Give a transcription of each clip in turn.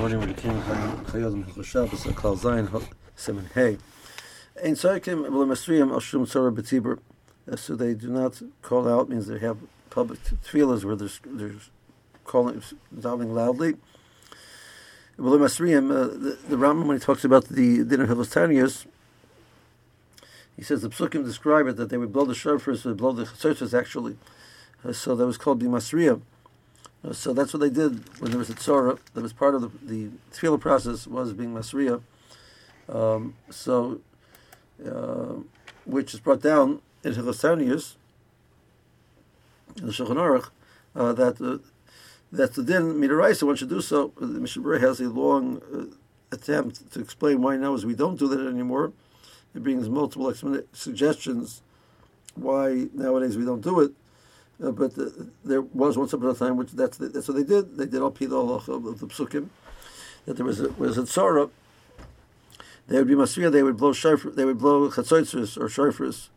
morning with the king Chayodim Shabbos Klal Zayin Semen Hey. Ein Tzarkim B'Lemasriyam Ashum Tzara B'Tzibur. So they do not call out means they have public tefillahs where there's there's calling davening loudly. B'Lemasriyam, uh, the, the Rambam when he talks about the dinner Hilostanias, he says the psukim describe it that they would blow the shofars, would blow the churches actually. Uh, so that was called B'Masriyam. Uh, so that's what they did when there was a tzara. That was part of the, the tefillah process was being masriya. Um, so, uh, which is brought down in Hilastanius, in the Shulchan Aruch, uh, that uh, that the din midaraisa one should do so. The Mishnah has a long uh, attempt to explain why now is we don't do that anymore. It brings multiple suggestions why nowadays we don't do it. Uh, but uh, there was once upon a time, which that's the, that's what they did. They did all the of, the psukim. That there was a, was a tzara. They would be masriya. They would blow shofar. They would blow chatzotzers or shofars.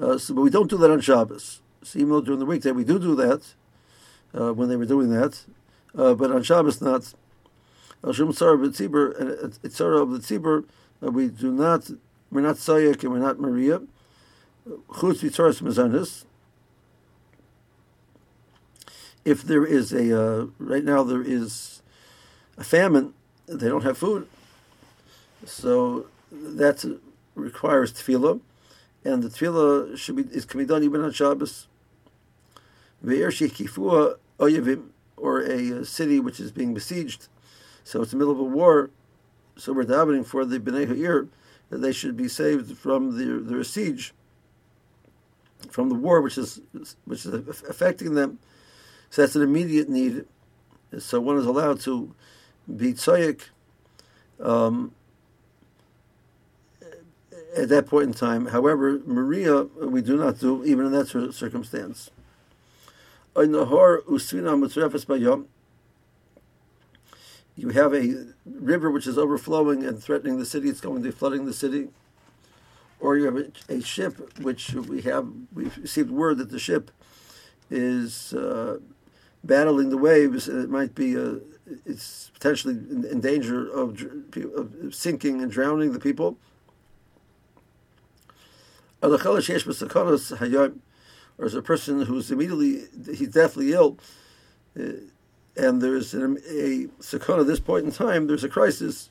Uh, so, but we don't do that on Shabbos. So even though during the weekday we do do that, uh, when they were doing that, uh, but on Shabbos not. Shum tzara b'tzibur and tzara of the tzibur, uh, we do not. We're not sayak and we're not Maria. Chutz v'tzaras mezanis if there is a uh, right now there is a famine, they don't have food, so that requires tefillah, and the tefillah should be is can be done even on Shabbos. Or a city which is being besieged, so it's the middle of a war. So we're davening for the Bnei Ha'ir that they should be saved from their, their siege, from the war which is which is affecting them so that's an immediate need. So one is allowed to be tzayyik um, at that point in time. However, Maria, we do not do even in that circumstance. You have a river which is overflowing and threatening the city. It's going to be flooding the city. Or you have a, a ship which we have. We've received word that the ship is uh, battling the waves, it might be a, uh, it's potentially in, in danger of, of, sinking and drowning the people. Or as a person who's immediately, he's deathly ill, uh, and there's an, a sakana at this point in time, there's a crisis.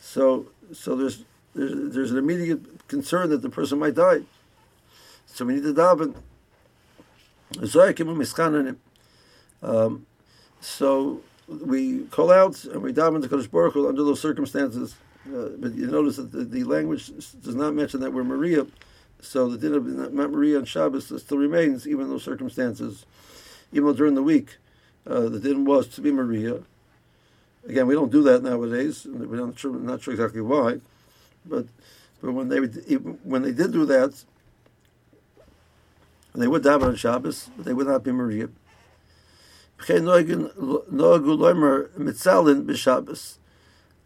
So, so there's, there's, there's an immediate concern that the person might die. So we need to daven. Um, so we call out and we daven to Kodesh Baruch Hu under those circumstances. Uh, but you notice that the, the, language does not mention that we're Maria, so the din of not Maria on Shabbos still remains, even in those circumstances. Even though during the week uh, the din was to be Maria. Again, we don't do that nowadays. We're not sure, not sure exactly why, but but when they when they did do that, they would daven on Shabbos, but they would not be Maria.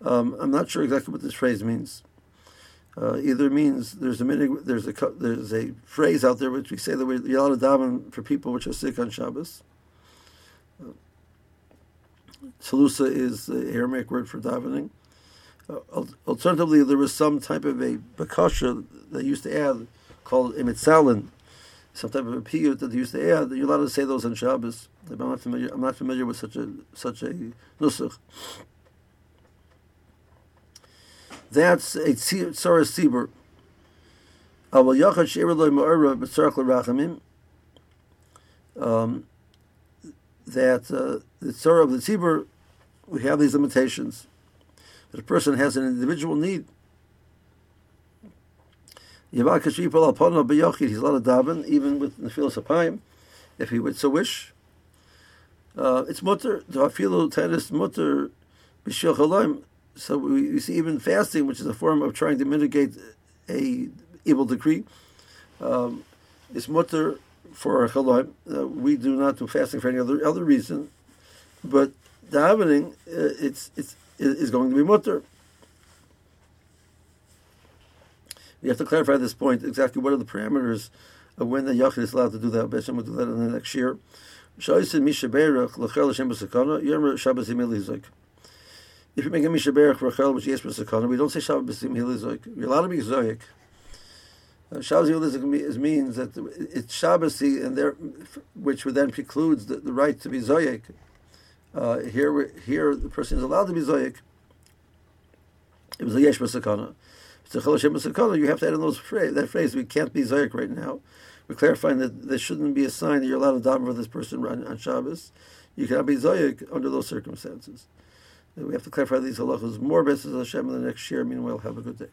Um, I'm not sure exactly what this phrase means. Uh, either means there's a there's a there's a phrase out there which we say that we're to daven for people which are sick on Shabbos. Uh, Salusa is the Aramaic word for davening. Uh, alternatively, there was some type of a bakasha that used to add called imitzalin, some type of a piyut that they used to add. You're allowed to say those on Shabbos. I'm not familiar. I'm not familiar with such a such a nusach. That's a tzara sibur. Aval yachad she'er loy ma'ara b'tzarach l'rachamim. Um, that uh, the tzara of the tzibur, we have these limitations. That a person has an individual need He's allowed to daven, even with Nefilas Apayim, if he would so wish. Uh, it's mutter, Hafilu Tenis mutter B'Shil. So we, we, see even fasting, which is a form of trying to mitigate a evil decree, um, is mutter for Chalaim. Uh, we do not do fasting for any other other reason, but davening, uh, it's, it's, is going to be mutter. We have to clarify this point exactly what are the parameters of when the Yachid is allowed to do that. Beshem will do that in the next year. If you make a mishaberach a which yes sakana, we don't say Shabbos b'sim hilizoik. You're allowed to be zoik. Uh, Shabbos hilizoik means that it's Shabbos and there, which would then precludes the, the right to be zoik. Uh, here, here the person is allowed to be zoik. It was a yesh b'sakana. It's a chol b'sakana. You have to add in those phrase, that phrase. We can't be zoik right now. We're clarifying that there shouldn't be a sign that you're allowed to daven for this person on, Shabbos. You cannot be zoik under those circumstances. We have to clarify these halachas more. Best Hashem in the next year. Meanwhile, have a good day.